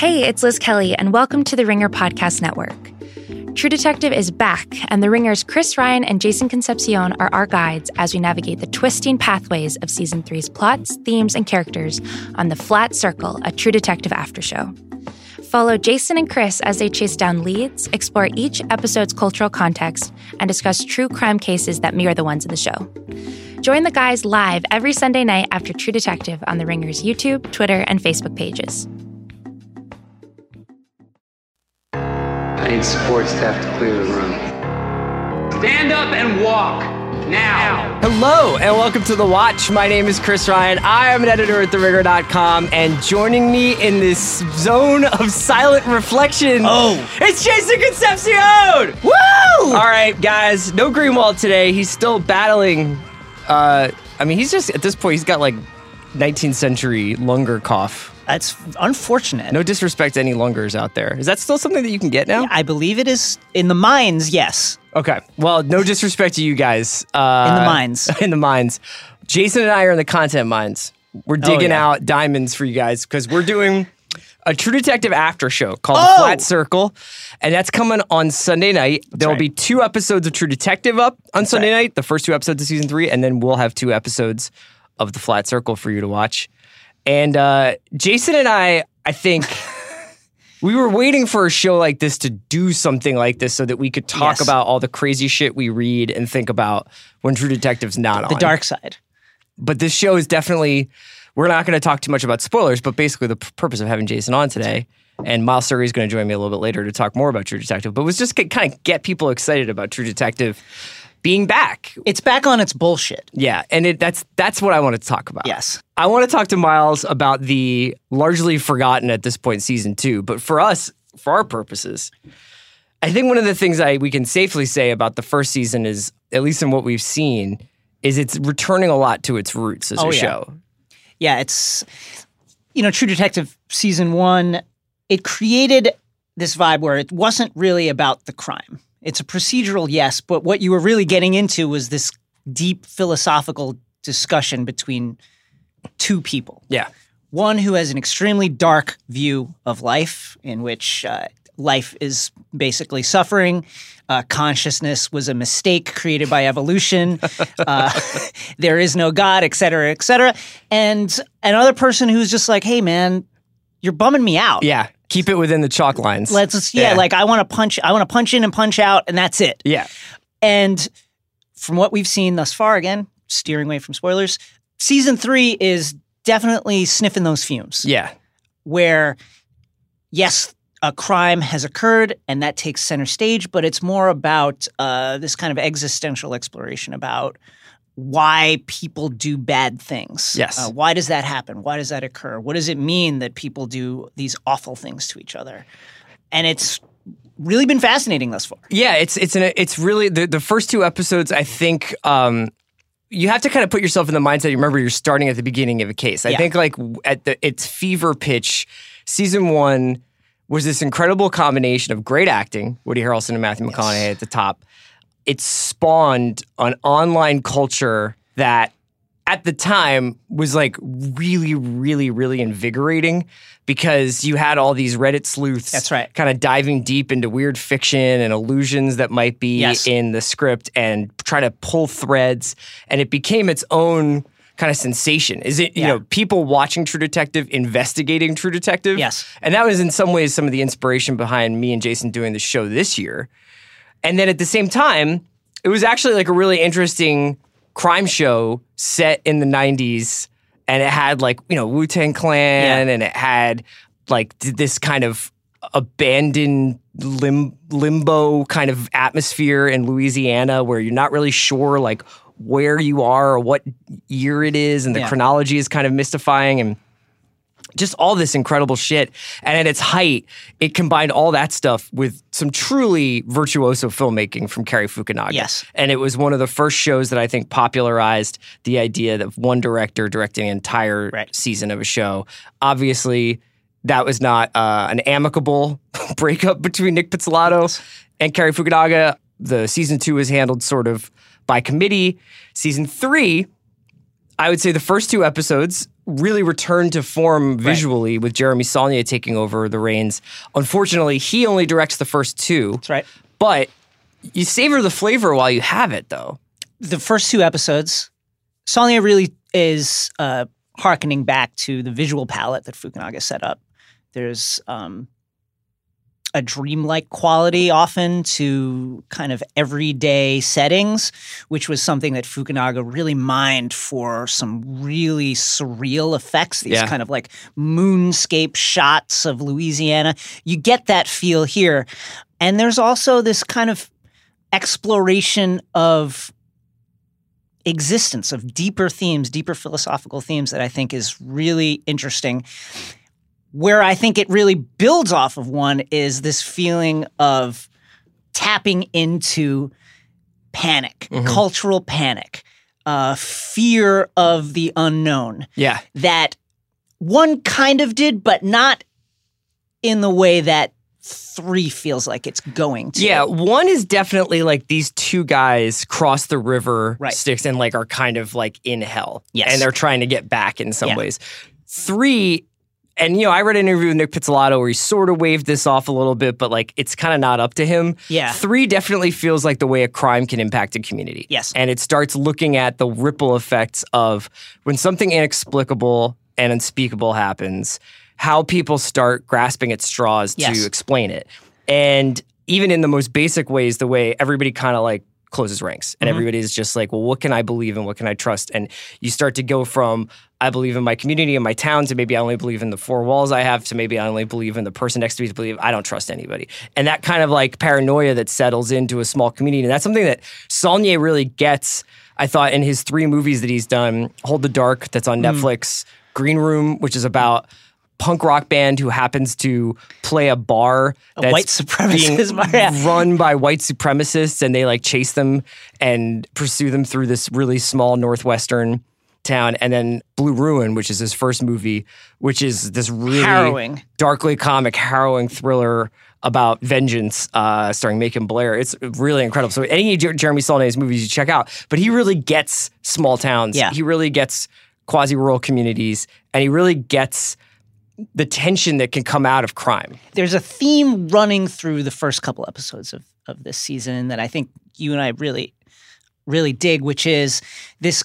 Hey, it's Liz Kelly, and welcome to the Ringer Podcast Network. True Detective is back, and the Ringers Chris Ryan and Jason Concepcion are our guides as we navigate the twisting pathways of season three's plots, themes, and characters on the Flat Circle, a True Detective after show. Follow Jason and Chris as they chase down leads, explore each episode's cultural context, and discuss true crime cases that mirror the ones in the show. Join the guys live every Sunday night after True Detective on the Ringer's YouTube, Twitter, and Facebook pages. Need support staff to clear the room. Stand up and walk now. Hello and welcome to The Watch. My name is Chris Ryan. I am an editor at TheRinger.com, and joining me in this zone of silent reflection, Oh. it's Jason Concepcion. Woo! All right, guys, no Greenwald today. He's still battling. Uh, I mean, he's just at this point. He's got like 19th century lunger cough. That's unfortunate. No disrespect to any lungers out there. Is that still something that you can get now? I believe it is in the mines, yes. Okay. Well, no disrespect to you guys. Uh, In the mines. In the mines. Jason and I are in the content mines. We're digging yeah. out diamonds for you guys because we're doing a True Detective after show called Oh! Flat Circle, and that's coming on Sunday night. there will right. be two episodes of True Detective up on Sunday right. night, the first two episodes of season three, and then we'll have two episodes of the Flat Circle for you to watch. And uh, Jason and I, I think. We were waiting for a show like this to do something like this so that we could talk Yes. about all the crazy shit we read and think about when True Detective's not The on. The dark side. But this show is definitely, we're not going to talk too much about spoilers, but basically the p- purpose of having Jason on today, and Miles Surrey is going to join me a little bit later to talk more about True Detective, but was just to kind of get people excited about True Detective being back. It's back on its bullshit. Yeah, and it, that's that's what I want to talk about. Yes. I want to talk to Miles about the largely forgotten at this point season two, but for us, for our purposes, I think one of the things I we can safely say about the first season is, at least in what we've seen, is it's returning a lot to its roots as Oh, a yeah. show. Yeah, it's, you know, True Detective season one, it created this vibe where it wasn't really about the crime. It's a procedural, yes, but what you were really getting into was this deep philosophical discussion between two people. Yeah, one who has an extremely dark view of life, in which uh, life is basically suffering. Uh, consciousness was a mistake created by evolution. Uh, there is no God, et cetera, et cetera. And another person who's just like, hey, man, you're bumming me out. yeah. Keep it within the chalk lines. Let's just, yeah, like I want to punch, I want to punch in and punch out, and that's it. yeah, And from what we've seen thus far, again, steering away from spoilers, season three is definitely sniffing those fumes. yeah, where yes a crime has occurred and that takes center stage but it's more about uh, this kind of existential exploration about why people do bad things Yes. uh, why does that happen why does that occur what does it mean that people do these awful things to each other and it's really been fascinating thus far yeah. It's it's an it's really the the first two episodes. I think. um you have to kind of put yourself in the mindset. You remember you're starting at the beginning of a case. I Yeah. think like at the its fever pitch, season one was this incredible combination of great acting, Woody Harrelson and Matthew McConaughey at the top. It spawned an online culture that at the time was like really, really, really invigorating because you had all these Reddit sleuths. That's right. Kind of diving deep into weird fiction and illusions that might be Yes. in the script and try to pull threads. And it became its own kind of sensation. Is it, you Yeah. know, people watching True Detective, investigating True Detective? Yes. And that was in some ways some of the inspiration behind me and Jason doing the show this year. And then at the same time, it was actually like a really interesting crime show set in the 90s. And it had like, you know, Wu Tang Clan Yeah. and it had like this kind of abandoned lim- limbo kind of atmosphere in Louisiana where you're not really sure like where you are or what year it is. And the Yeah. chronology is kind of mystifying. And just all this incredible shit. And at its height, it combined all that stuff with some truly virtuoso filmmaking from Cary Fukunaga. Yes. And it was one of the first shows that I think popularized the idea that one director directing an entire Right. season of a show. Obviously, that was not uh, an amicable breakup between Nick Pizzolatto and Cary Fukunaga. The season two was handled sort of by committee. Season three, I would say the first two episodes really returned to form visually with Jeremy Saulnier taking over the reins. Unfortunately, he only directs the first two. That's right. But you savor the flavor while you have it, though. The first two episodes, Saulnier really is uh, harkening back to the visual palette that Fukunaga set up. There's um, a dreamlike quality often to kind of everyday settings, which was something that Fukunaga really mined for some really surreal effects, these Yeah. kind of like moonscape shots of Louisiana. You get that feel here. And there's also this kind of exploration of existence of deeper themes, deeper philosophical themes that I think is really interesting. Where I think it really builds off of one is this feeling of tapping into panic, cultural panic, uh, fear of the unknown Yeah. that one kind of did, but not in the way that three feels like it's going to. Yeah, one is definitely like these two guys cross the river Right. Styx and like are kind of like in hell. Yes. And they're trying to get back in some Yeah. ways. Three, and you know, I read an interview with Nick Pizzolatto where he sort of waved this off a little bit, but like it's kind of not up to him. Yeah. Three definitely feels like the way a crime can impact a community. Yes. And it starts looking at the ripple effects of when something inexplicable and unspeakable happens, how people start grasping at straws Yes. to explain it. And even in the most basic ways, the way everybody kind of like closes ranks and Mm-hmm. everybody's just like, well, what can I believe and what can I trust? And you start to go from I believe in my community and my town to maybe I only believe in the four walls I have to maybe I only believe in the person next to me to believe I don't trust anybody. And that kind of like paranoia that settles into a small community. And that's something that Saulnier really gets, I thought, in his three movies that he's done Hold the Dark, that's on Mm. Netflix, Green Room, which is about punk rock band who happens to play a bar A that's white supremacist being bar, yeah. run by white supremacists and they like chase them and pursue them through this really small northwestern town and then Blue Ruin which is his first movie which is this really Harrowing. darkly comic harrowing thriller about vengeance uh, starring Macon Blair it's really incredible so any Jer- Jeremy Saulnier's movies you check out but he really gets small towns Yeah. he really gets quasi rural communities and he really gets the tension that can come out of crime there's a theme running through the first couple episodes of, of this season that I think you and I really, really dig, which is this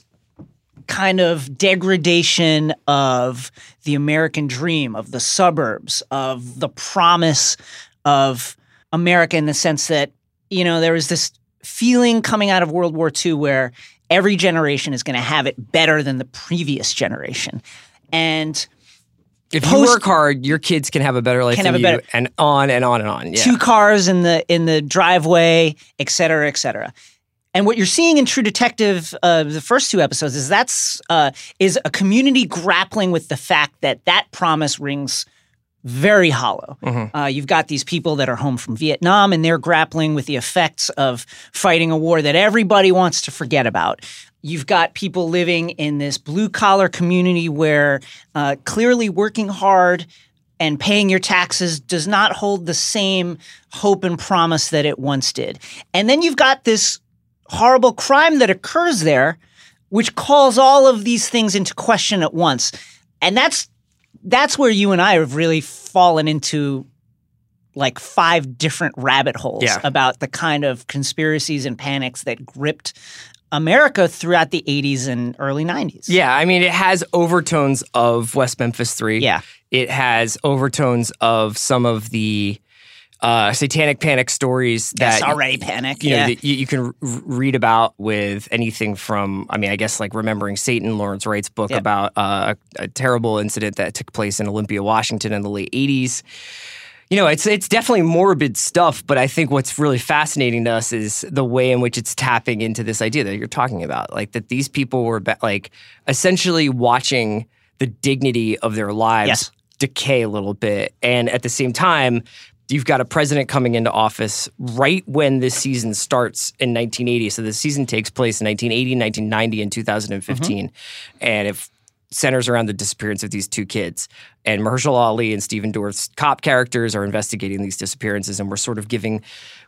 kind of degradation of the American dream, of the suburbs, of the promise of America in the sense that, you know, there was this feeling coming out of World War II where every generation is going to have it better than the previous generation. And If you work hard, your kids can have a better life Can than have a you, better- and on and on and on. Yeah. two cars in the in the driveway, et cetera, et cetera. And what you're seeing in True Detective, uh, the first two episodes, is that's uh, is a community grappling with the fact that that promise rings very hollow. Uh, you've got these people that are home from Vietnam, and they're grappling with the effects of fighting a war that everybody wants to forget about. You've got people living in this blue collar community where uh, clearly working hard and paying your taxes does not hold the same hope and promise that it once did. And then you've got this horrible crime that occurs there, which calls all of these things into question at once. And that's that's where you and I have really fallen into like five different rabbit holes Yeah. about the kind of conspiracies and panics that gripped America throughout the 80s and early 90s. yeah, I mean, it has overtones of West Memphis 3. Yeah. It has overtones of some of the uh, satanic panic stories that That's already panic. you know yeah. that you, you can r- read about with anything from I mean I guess like remembering Satan Lawrence Wright's book Yeah. about uh, a, a terrible incident that took place in Olympia Washington in the late 80s you know it's it's definitely morbid stuff but I think what's really fascinating to us is the way in which it's tapping into this idea that you're talking about like that these people were ba- like essentially watching the dignity of their lives Yes. decay a little bit and at the same time you've got a president coming into office right when this season starts in 1980. So the season takes place in 1980, 1990, and 2015. Mm-hmm. And if centers around the disappearance of these two kids. And Mahershala Ali and Stephen Dorff's cop characters are investigating these disappearances, and we're sort of giving,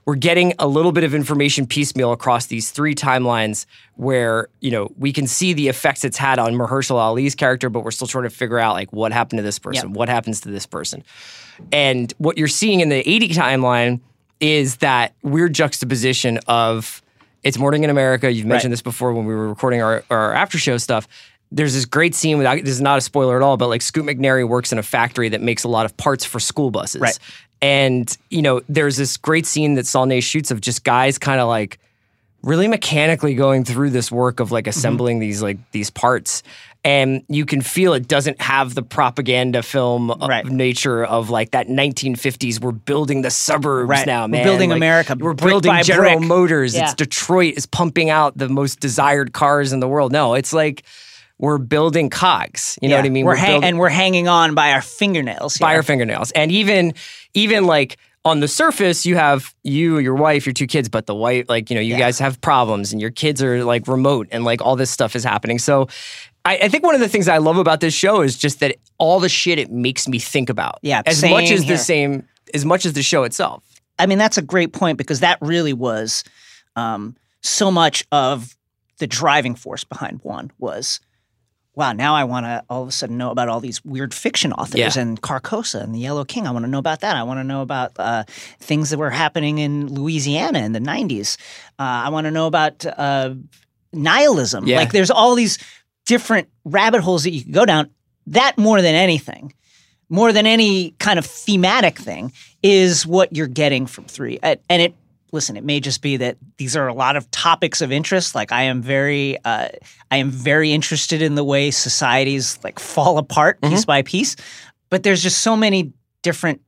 we're getting a little bit of information piecemeal across these three timelines where you know we can see the effects it's had on Mahershala Ali's character, but we're still trying to figure out like what happened to this person, Yep. what happens to this person, and what you're seeing in the 80 timeline is that weird juxtaposition of it's morning in America. You've mentioned Right. this before when we were recording our, our after show stuff. There's this great scene this is not a spoiler at all, but like Scoot McNairy works in a factory that makes a lot of parts for school buses. Right. And, you know, there's this great scene that Saulnier shoots of just guys kind of like really mechanically going through this work of like Mm-hmm. assembling these like these parts and you can feel it doesn't have the propaganda film of nature of like that 1950s we're building the suburbs Right. now We're building Like, America we're building General brick. Motors Yeah. it's Detroit is pumping out the most desired cars in the world no it's like we're building cogs you know Yeah. what I mean We're, We're hang- build- and we're hanging on by our fingernails. by your fingernails. And even even like on the surface, you have you, your wife, your two kids, but the wife, like, you know, you Yeah. guys have problems and your kids are like remote and like all this stuff is happening. So I, I think one of the things I love about this show is just that all the shit it makes me think about. Yeah, As much as here. the same as much as the show itself. I mean, that's a great point because that really was um, so much of the driving force behind one was, wow, now I want to all of a sudden know about all these weird fiction authors Yeah. and Carcosa and the Yellow King. I want to know about that. I want to know about uh, things that were happening in Louisiana in the 90s. Uh, I want to know about uh, nihilism. Yeah. Like there's all these different rabbit holes that you could go down. That more than anything more than any kind of thematic thing is what you're getting from three and it listen it may just be that these are a lot of topics of interest. Like i am very uh, i am very interested in the way societies like fall apart piece by piece. But there's just so many different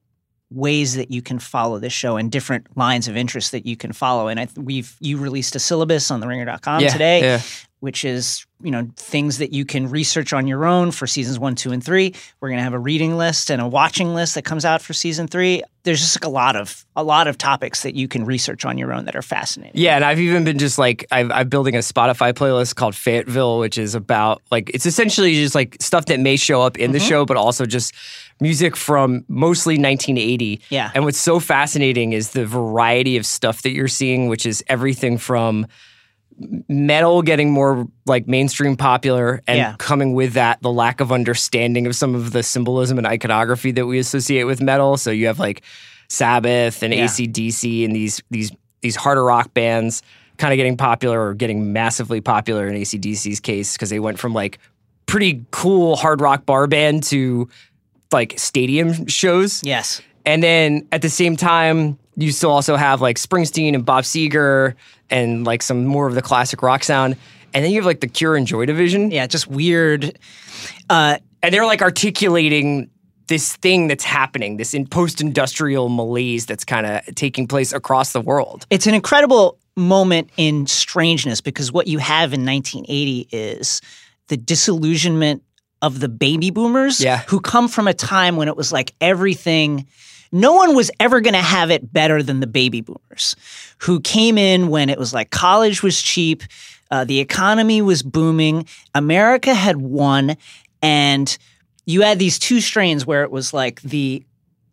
ways that you can follow this show and different lines of interest that you can follow. And I, th- we've you released a syllabus on the ringer.com Yeah, today. yeah. Which is you know things that you can research on your own for seasons one, two, and three. We're gonna have a reading list and a watching list that comes out for season three. There's just like a lot of a lot of topics that you can research on your own that are fascinating. Yeah, and I've even been just like I've, I'm building a Spotify playlist called Fayetteville, which is about like it's essentially just like stuff that may show up in the mm-hmm. show, but also just music from mostly 1980. Yeah. and what's so fascinating is the variety of stuff that you're seeing, which is everything from metal getting more like mainstream popular and Yeah. coming with that the lack of understanding of some of the symbolism and iconography that we associate with metal so you have like sabbath and Yeah. acdc and these these these harder rock bands kind of getting popular or getting massively popular in acdc's case because they went from like pretty cool hard rock bar band to like stadium shows Yes. and then at the same time, you still also have like Springsteen and Bob Seger and like some more of the classic rock sound. And then you have like the Cure and Joy Division. Yeah. Just weird. Uh, And they're like articulating this thing that's happening, this in post-industrial malaise that's kind of taking place across the world. it's an incredible moment in strangeness because what you have in 1980 is the disillusionment of the baby boomers Yeah. who come from a time when it was like everything no one was ever going to have it better than the baby boomers who came in when it was like college was cheap uh, the economy was booming america had won and you had these two strains where it was like the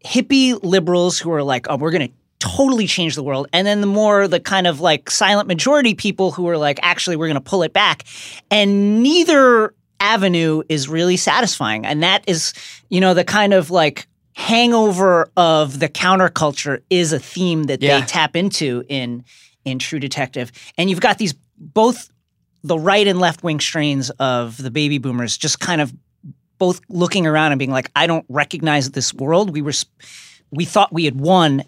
hippie liberals who were like, oh, we're going to totally change the world. And then the more the kind of like silent majority people who were like, actually, we're going to pull it back. And neither avenue is really satisfying. And that is, you know, the kind of like hangover of the counterculture is a theme that Yeah. they tap into in in True Detective. And you've got these both the right and left wing strains of the baby boomers just kind of both looking around and being like, I don't recognize this world. We were, we thought we had won,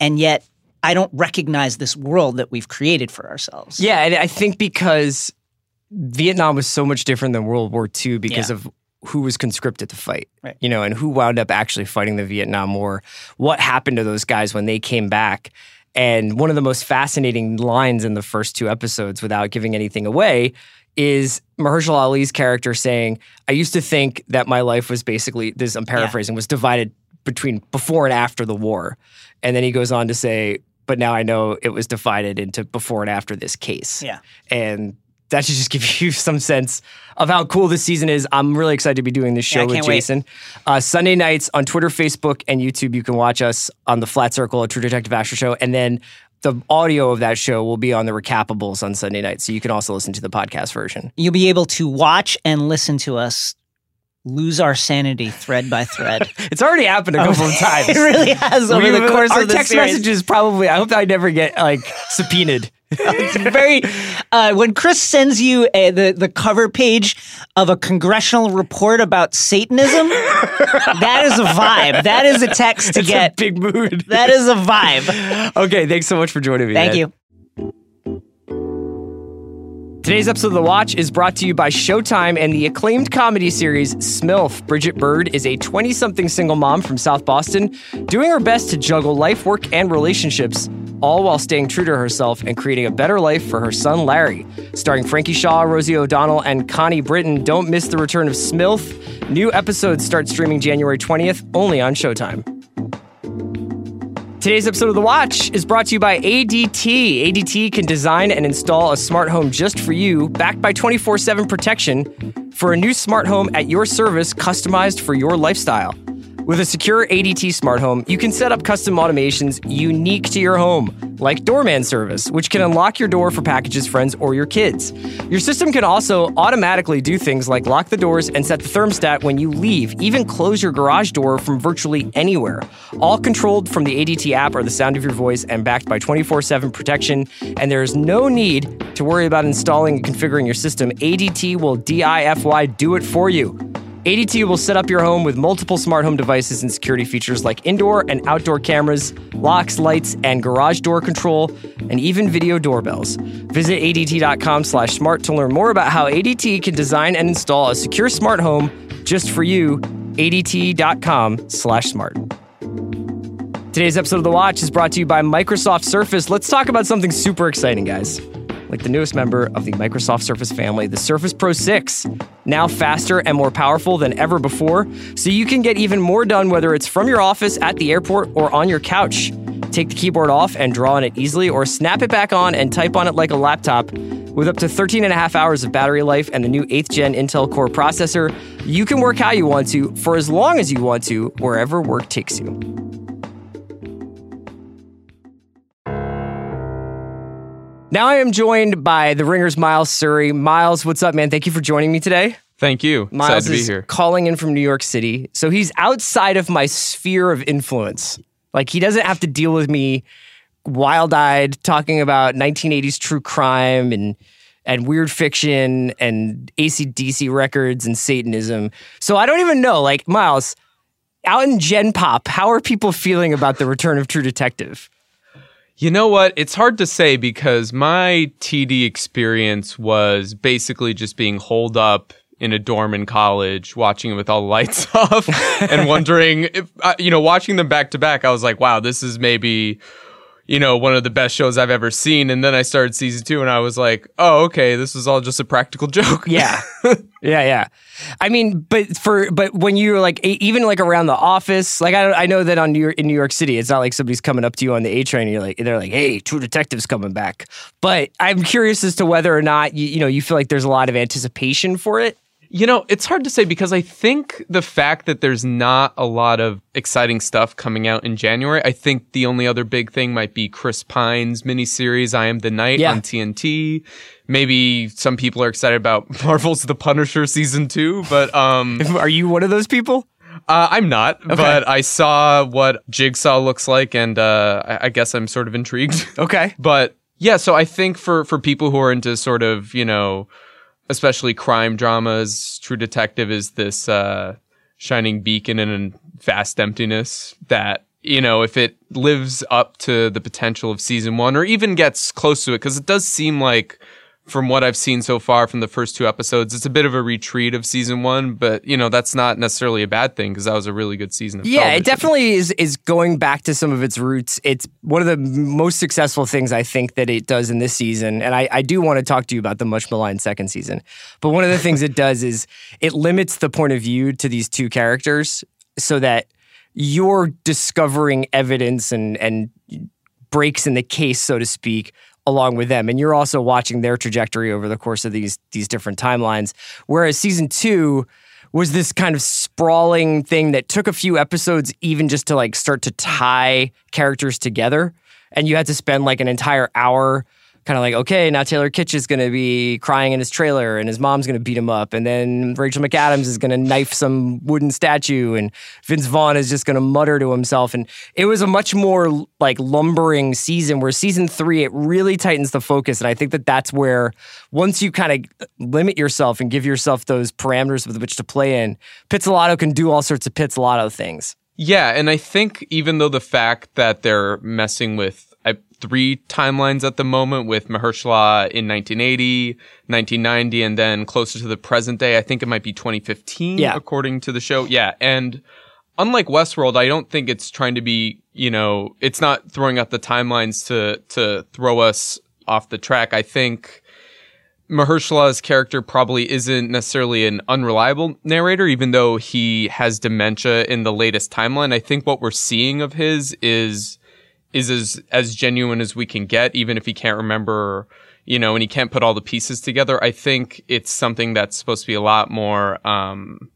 and yet I don't recognize this world that we've created for ourselves. Yeah, and I think because Vietnam was so much different than World War II because Yeah. of who was conscripted to fight, Right. you know, and who wound up actually fighting the Vietnam War. What happened to those guys when they came back? And one of the most fascinating lines in the first two episodes, without giving anything away, is Mahershala Ali's character saying, "I used to think that my life was basically this. I'm paraphrasing was divided between before and after the war," and then he goes on to say, "But now I know it was divided into before and after this case." Yeah. and that should just give you some sense of how cool this season is. I'm really excited to be doing this show Yeah, with. Jason. Uh, Sunday nights on Twitter, Facebook, and YouTube, you can watch us on the Flat Circle, a True Detective Asher show, and then the audio of that show will be on the Recappables on Sunday night, so you can also listen to the podcast version. You'll be able to watch and listen to us lose our sanity thread by thread. It's already happened a couple of times. it really has over the We've- course our of the text series. messages probably. I hope I never get like subpoenaed. It's very uh, when Chris sends you a, the the cover page of a congressional report about Satanism. that is a vibe. That is a text to It's get. a big mood. that is a vibe. okay, thanks so much for joining me. Thank man. you. Today's episode of The Watch is brought to you by Showtime and the acclaimed comedy series Smilf. Bridget Bird is a 20 something single mom from South Boston doing her best to juggle life, work, and relationships, all while staying true to herself and creating a better life for her son Larry. Starring Frankie Shaw, Rosie O'Donnell, and Connie Britton, don't miss the return of Smilf. New episodes start streaming January 20th only on Showtime. Today's episode of The Watch is brought to you by ADT. ADT can design and install a smart home just for you, backed by 24 7 protection for a new smart home at your service, customized for your lifestyle. With a secure ADT smart home, you can set up custom automations unique to your home, like doorman service, which can unlock your door for packages, friends, or your kids. Your system can also automatically do things like lock the doors and set the thermostat when you leave, even close your garage door from virtually anywhere. All controlled from the ADT app or the sound of your voice and backed by 24 7 protection. And there is no need to worry about installing and configuring your system. ADT will DIFY do it for you. ADT will set up your home with multiple smart home devices and security features like indoor and outdoor cameras, locks, lights, and garage door control, and even video doorbells. Visit ADT.com slash smart to learn more about how ADT can design and install a secure smart home just for you. ADT.com slash smart. Today's episode of The Watch is brought to you by Microsoft Surface. Let's talk about something super exciting, guys. Like the newest member of the Microsoft Surface family, the Surface Pro 6. Now faster and more powerful than ever before, so you can get even more done whether it's from your office, at the airport, or on your couch. Take the keyboard off and draw on it easily, or snap it back on and type on it like a laptop. With up to 13 and a half hours of battery life and the new 8th gen Intel Core processor, you can work how you want to for as long as you want to, wherever work takes you. Now I am joined by the Ringers Miles Surrey. Miles, what's up, man? Thank you for joining me today. Thank you. Miles Excited to be is here. calling in from New York City, so he's outside of my sphere of influence. Like he doesn't have to deal with me wild-eyed talking about 1980s true crime and and weird fiction and ACDC records and Satanism. So I don't even know. Like Miles, out in Gen Pop, how are people feeling about the return of True Detective? You know what? It's hard to say because my TD experience was basically just being holed up in a dorm in college, watching it with all the lights off, and wondering if, uh, you know, watching them back to back. I was like, wow, this is maybe, you know, one of the best shows I've ever seen. And then I started season two, and I was like, oh, okay, this is all just a practical joke. Yeah. yeah, yeah. I mean, but for but when you're like even like around the office, like I I know that on New York, in New York City, it's not like somebody's coming up to you on the A train. And you're like they're like, hey, True Detective's coming back. But I'm curious as to whether or not you you know you feel like there's a lot of anticipation for it. You know, it's hard to say because I think the fact that there's not a lot of exciting stuff coming out in January, I think the only other big thing might be Chris Pine's miniseries, I Am the Night Yeah. on TNT. Maybe some people are excited about Marvel's The Punisher season two, but um, Are you one of those people? uh, I'm not. But I saw what Jigsaw looks like, and uh, I, I guess I'm sort of intrigued. Okay. but yeah so i think for for people who are into sort of you know especially crime dramas true detective is this uh shining beacon in a vast emptiness that you know if it lives up to the potential of season one or even gets close to it because it does seem like from what I've seen so far from the first two episodes, it's a bit of a retreat of season one, but you know that's not necessarily a bad thing because that was a really good season. Of Yeah, it definitely is is going back to some of its roots. It's one of the most successful things I think that it does in this season. And I, I do want to talk to you about the much maligned second season. But one of the things it does is it limits the point of view to these two characters so that you're discovering evidence and and breaks in the case, so to speak, along with them. And you're also watching their trajectory over the course of these these different timelines. Whereas season two was this kind of sprawling thing that took a few episodes even just to like start to tie characters together. And you had to spend like an entire hour kind of like, okay, now Taylor Kitsch is going to be crying in his trailer and his mom's going to beat him up. And then Rachel McAdams is going to knife some wooden statue and Vince Vaughn is just going to mutter to himself. And it was a much more like lumbering season where season three, it really tightens the focus. And I think that that's where once you kind of limit yourself and give yourself those parameters with which to play in, Pizzolatto can do all sorts of Pizzolatto things. Yeah, and I think even though the fact that they're messing with three timelines at the moment with Mahershala in 1980, 1990, and then closer to the present day. I think it might be 2015, yeah. according to the show. Yeah. And unlike Westworld, I don't think it's trying to be, you know, it's not throwing out the timelines to, to throw us off the track. I think Mahershala's character probably isn't necessarily an unreliable narrator, even though he has dementia in the latest timeline. I think what we're seeing of his is is as as genuine as we can get, even if he can't remember, you know, and he can't put all the pieces together. I think it's something that's supposed to be a lot more. Um,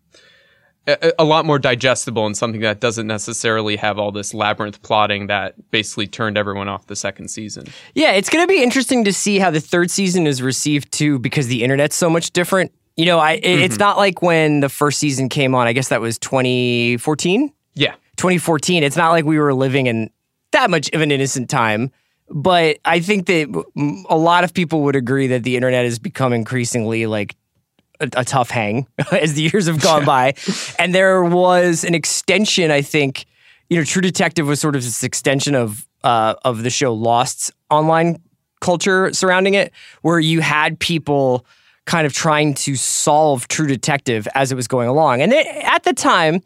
a, a lot more digestible and something that doesn't necessarily have all this labyrinth plotting that basically turned everyone off the second season. Yeah, it's going to be interesting to see how the third season is received too, because the internet's so much different. You know, I it, mm-hmm. it's not like when the first season came on. I guess that was 2014. Yeah, 2014. It's not like we were living in that much of an innocent time. But I think that a lot of people would agree that the internet has become increasingly like a, a tough hang as the years have gone by. And there was an extension, I think, you know, True Detective was sort of this extension of uh, of the show Lost's online culture surrounding it, where you had people kind of trying to solve True Detective as it was going along. And it, at the time,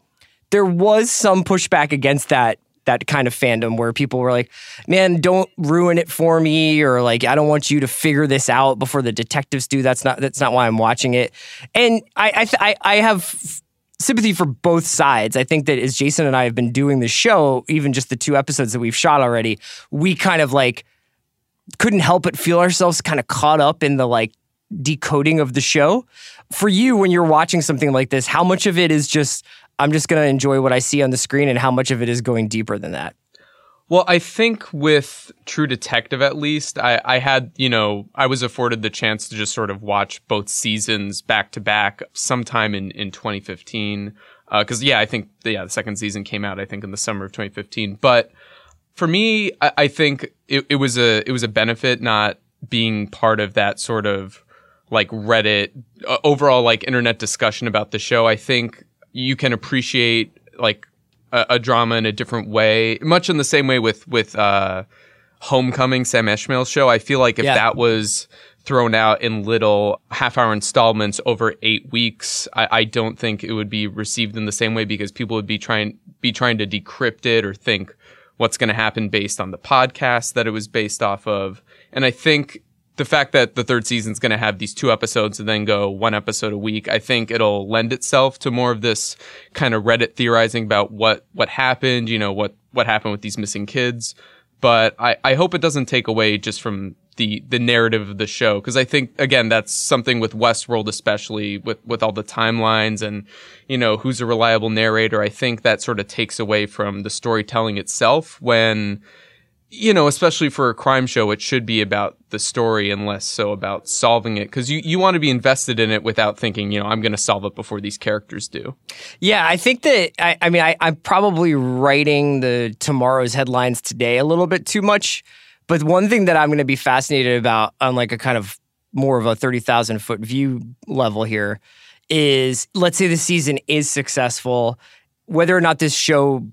there was some pushback against that that kind of fandom where people were like, "Man, don't ruin it for me," or like, "I don't want you to figure this out before the detectives do." That's not that's not why I'm watching it. And I I I have sympathy for both sides. I think that as Jason and I have been doing the show, even just the two episodes that we've shot already, we kind of like couldn't help but feel ourselves kind of caught up in the like decoding of the show. For you, when you're watching something like this, how much of it is just I'm just going to enjoy what I see on the screen and how much of it is going deeper than that. Well, I think with True Detective, at least, I, I, had, you know, I was afforded the chance to just sort of watch both seasons back to back sometime in, in 2015. Because, uh, yeah, I think, yeah, the second season came out, I think, in the summer of 2015. But for me, I, I think it, it was a it was a benefit not being part of that sort of like Reddit uh, overall like internet discussion about the show. I think you can appreciate like a, a, drama in a different way, much in the same way with with uh, Homecoming, Sam Esmail's show. I feel like if yeah. that was thrown out in little half hour installments over eight weeks, I, I, don't think it would be received in the same way because people would be trying be trying to decrypt it or think what's going to happen based on the podcast that it was based off of. And I think the fact that the third season is going to have these two episodes and then go one episode a week, I think it'll lend itself to more of this kind of Reddit theorizing about what what happened, you know, what what happened with these missing kids. But I, I hope it doesn't take away just from the the narrative of the show because I think again that's something with Westworld especially with with all the timelines and you know who's a reliable narrator. I think that sort of takes away from the storytelling itself when you know, especially for a crime show, it should be about the story and less so about solving it because you, you want to be invested in it without thinking, you know, I'm going to solve it before these characters do. Yeah, I think that, I, I mean, I, I'm probably writing the tomorrow's headlines today a little bit too much. But one thing that I'm going to be fascinated about on like a kind of more of a 30,000 foot view level here is let's say the season is successful, whether or not this show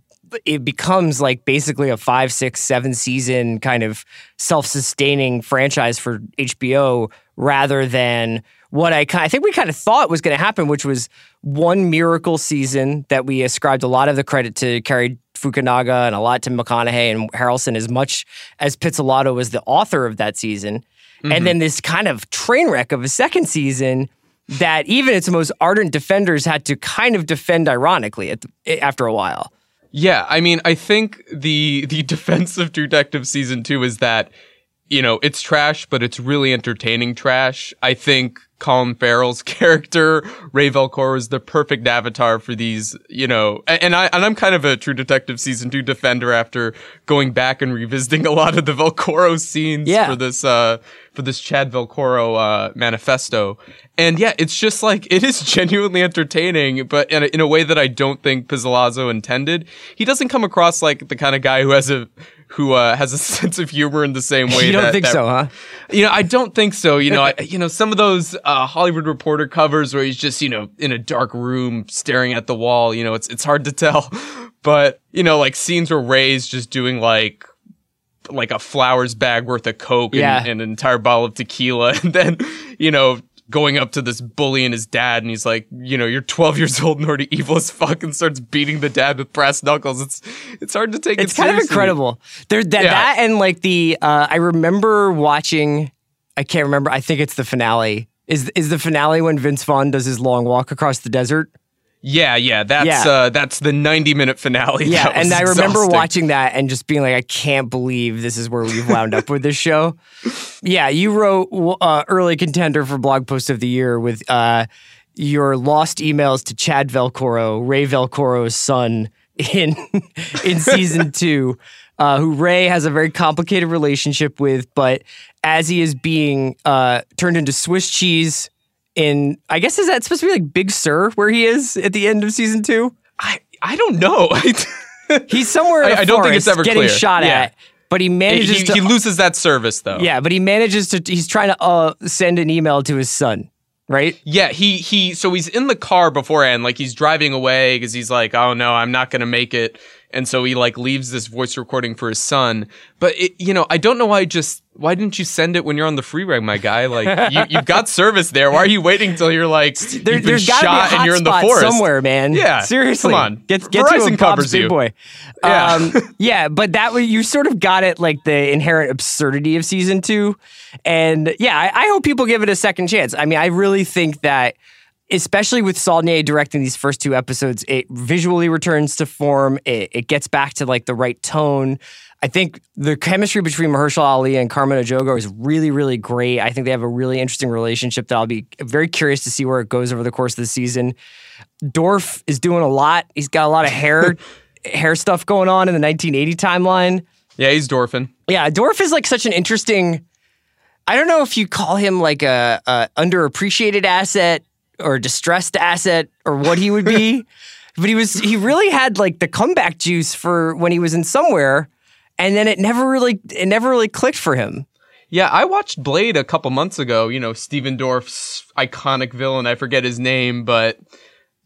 it becomes like basically a five, six, seven season kind of self sustaining franchise for HBO rather than what I, I think we kind of thought was going to happen, which was one miracle season that we ascribed a lot of the credit to Cary Fukunaga and a lot to McConaughey and Harrelson as much as Pizzolatto was the author of that season. Mm-hmm. And then this kind of train wreck of a second season that even its most ardent defenders had to kind of defend ironically at, after a while. Yeah, I mean, I think the the defense of Detective season two is that you know, it's trash, but it's really entertaining trash. I think Colin Farrell's character, Ray Velcoro, is the perfect avatar for these, you know, and I, and I'm kind of a True Detective season two defender after going back and revisiting a lot of the Velcoro scenes Yeah. for this, uh, for this Chad Velcoro, uh, manifesto. And yeah, it's just like, it is genuinely entertaining, but in a, in a way that I don't think Pizzolatto intended. He doesn't come across like the kind of guy who has a, who, uh, has a sense of humor in the same way You don't that- think that- so, huh? you know, I don't think so. You know, I, you know, some of those uh, Hollywood Reporter covers where he's just, you know, in a dark room staring at the wall. You know, it's it's hard to tell. But you know, like scenes where Ray's just doing like like a flowers bag worth of coke and, and an entire bottle of tequila, and then you know. Going up to this bully and his dad, and he's like, "You know, you're 12 years old and already evil as fuck," and starts beating the dad with brass knuckles. It's it's hard to take. It's it kind of incredible. There, that, Yeah. that and like the uh, I remember watching. I can't remember. I think it's the finale. Is is the finale when Vince Vaughn does his long walk across the desert? Yeah, yeah, that's Yeah. uh that's the 90 minute finale. Yeah, and I remember exhausting. watching that and just being like, I can't believe this is where we've wound up with this show. Yeah, you wrote uh, early contender for blog post of the year with uh, your lost emails to Chad Velcoro, Ray Velcoro's son in in season two, uh, who Ray has a very complicated relationship with, but as he is being uh, turned into Swiss cheese. In I guess is that supposed to be like Big Sur where he is at the end of season two? I I don't know. He's somewhere. In I- I don't think it's ever getting clear. shot Yeah. at, but he manages he, to. he loses that service though. yeah, but he manages to. He's trying to uh, send an email to his son, right? Yeah, he he so he's in the car beforehand, like he's driving away because he's like, oh no, I'm not gonna make it, and so he like leaves this voice recording for his son. But it, you know, I don't know why just why didn't you send it when you're on the freeway, my guy? Like you, you've got service there. Why are you waiting till you're like There, you've been got shot and you're in the forest somewhere, man. Yeah, seriously. come on. get get to a Bob's covers you. boy. Yeah. Um, yeah, but that way you sort of got it like the inherent absurdity of season two, and yeah, I, I hope people give it a second chance. I mean, I really think that. Especially with Saulnier directing these first two episodes, it visually returns to form. It, it gets back to like the right tone. I think the chemistry between Mahershala Ali and Carmen Ejogo is really, really great. I think they have a really interesting relationship that I'll be very curious to see where it goes over the course of the season. Dorff is doing a lot. He's got a lot of hair hair stuff going on in the 1980 timeline. Yeah, he's Dorfin. Yeah, Dorff is like such an interesting. I don't know if you call him like a, a underappreciated asset or distressed asset or what he would be, but he was he really had like the comeback juice for when he was in somewhere, and then it never really it never really clicked for him. Yeah, I watched Blade a couple months ago. You know, Stephen Dorff's iconic villain. I forget his name, but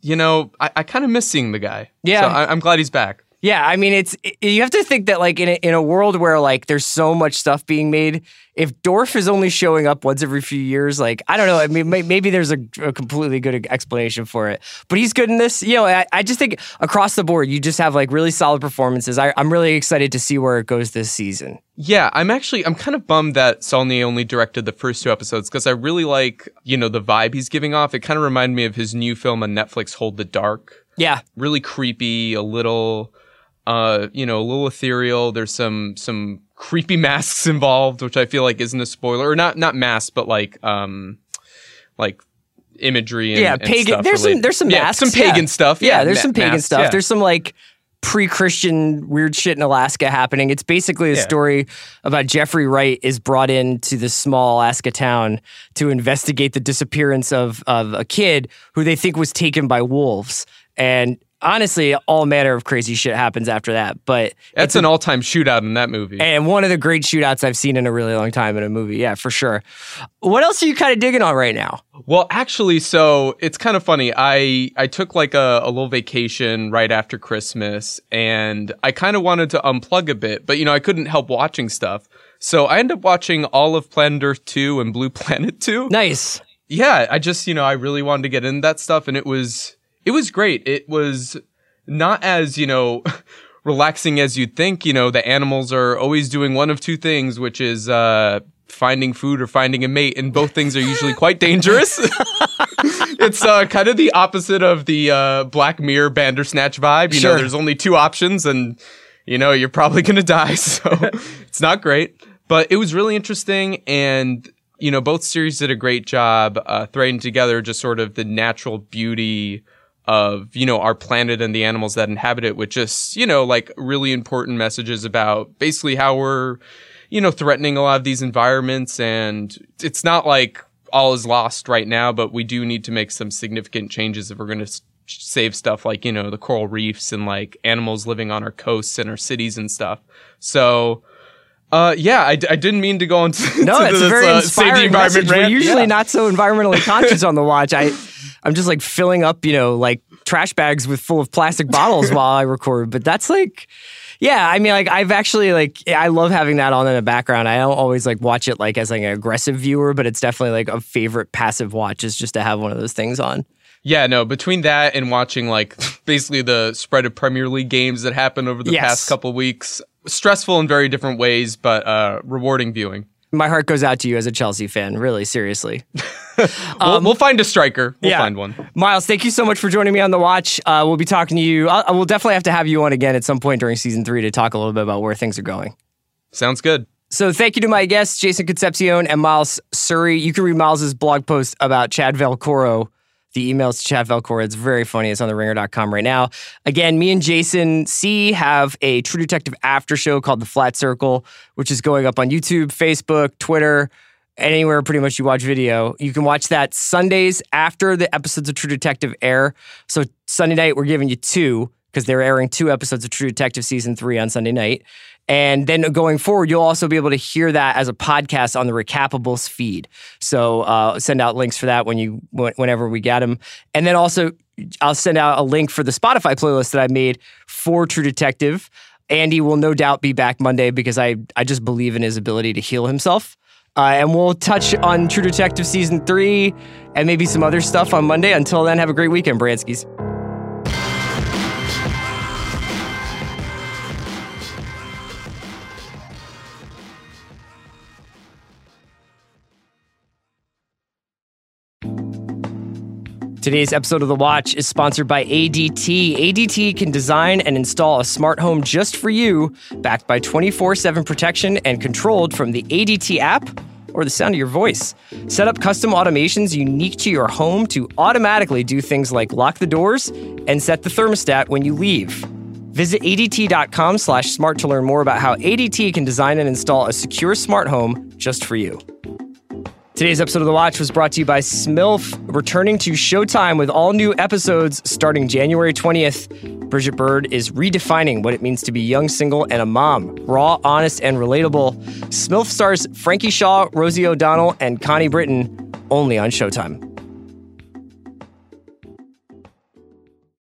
you know, I, I kind of miss seeing the guy. Yeah. so I, I'm glad he's back. Yeah, I mean, it's it- you have to think that like in a, in a world where like there's so much stuff being made, if Dorff is only showing up once every few years, like I don't know, I mean, may, maybe there's a, a completely good explanation for it. But he's good in this. You know, I, I just think across the board, you just have like really solid performances. I, I'm really excited to see where it goes this season. Yeah, I'm actually I'm kind of bummed that Saulnier only directed the first two episodes because I really like you know the vibe he's giving off. It kind of reminded me of his new film on Netflix, Hold the Dark. Yeah, Really creepy, a little, uh, you know, a little ethereal. There's some some creepy masks involved, which I feel like isn't a spoiler, or not not masks, but like um, like imagery. And, yeah, and pagan. stuff There's some there's some yeah, masks, some pagan yeah. stuff. Yeah, Yeah, there's ma- some pagan masks, stuff. There's some like pre-Christian weird shit in Alaska happening. It's basically a Yeah. story about Jeffrey Wright is brought into this small Alaska town to investigate the disappearance of of a kid who they think was taken by wolves. And honestly, all manner of crazy shit happens after that. But That's an all-time shootout in that movie. and one of the great shootouts I've seen in a really long time in a movie. Yeah, for sure. What else are you kind of digging on right now? Well, actually, so it's kind of funny. I I took like a, a little vacation right after Christmas, and I kind of wanted to unplug a bit, but you know I couldn't help watching stuff. So I ended up watching all of Planet Earth 2 and Blue Planet 2. Nice. Yeah, I just you know I really wanted to get into that stuff, and it was it was great. It was not as you know. relaxing as you'd think you know the animals are always doing one of two things which is uh finding food or finding a mate and both things are usually quite dangerous it's uh, kind of the opposite of the uh, Black Mirror Bandersnatch vibe. You Sure. know, there's only two options, and you know you're probably gonna die, so it's not great. But it was really interesting and you know, both series did a great job uh, threading together just sort of the natural beauty of you know our planet and the animals that inhabit it with just you know like really important messages about basically how we're you know threatening a lot of these environments and it's not like all is lost right now but we do need to make some significant changes if we're going to s- save stuff like you know the coral reefs and like animals living on our coasts and our cities and stuff so uh, yeah, I, d- I didn't mean to go into No, to it's this, a very uh, inspiring environment message. We're usually Yeah. not so environmentally conscious on the watch. I, I'm just like filling up, you know, like trash bags with full of plastic bottles while I record. But that's like, yeah, I mean, like I've actually like I love having that on in the background. I don't always like watch it like as like an aggressive viewer, but it's definitely like a favorite passive watch is just to have one of those things on. Yeah, no, between that and watching like basically the spread of Premier League games that happened over the Yes. past couple weeks, stressful in very different ways, but uh, rewarding viewing. My heart goes out to you as a Chelsea fan, really, seriously. we'll, we'll find a striker. We'll yeah. find one. Miles, thank you so much for joining me on the watch. Uh, we'll be talking to you. I, will definitely have to have you on again at some point during season three to talk a little bit about where things are going. Sounds good. So thank you to my guests, Jason Concepcion and Miles Surrey. You can read Miles's blog post about Chad Velcoro. The emails to Chad Velcoro. It's very funny. It's on the ringer.com right now. Again, me and Jason C have a True Detective after show called The Flat Circle, which is going up on YouTube, Facebook, Twitter, anywhere pretty much you watch video. You can watch that Sundays after the episodes of True Detective air. So Sunday night, we're giving you two because they're airing two episodes of True Detective season three on Sunday night. And then going forward, you'll also be able to hear that as a podcast on the Recappables feed. So uh, send out links for that when you whenever we get them. And then also, I'll send out a link for the Spotify playlist that I made for True Detective. Andy will no doubt be back Monday because I I just believe in his ability to heal himself. Uh, and we'll touch on True Detective season three and maybe some other stuff on Monday. Until then, have a great weekend, Branskis. Today's episode of The Watch is sponsored by ADT. ADT can design and install a smart home just for you, backed by 24 7 protection and controlled from the ADT app or the sound of your voice. Set up custom automations unique to your home to automatically do things like lock the doors and set the thermostat when you leave. Visit ADT.com slash smart to learn more about how ADT can design and install a secure smart home just for you. Today's episode of The Watch was brought to you by Smilf, returning to Showtime with all new episodes starting January 20th. Bridgette Bird is redefining what it means to be young, single, and a mom. Raw, honest, and relatable. Smilf stars Frankie Shaw, Rosie O'Donnell, and Connie Britton only on Showtime.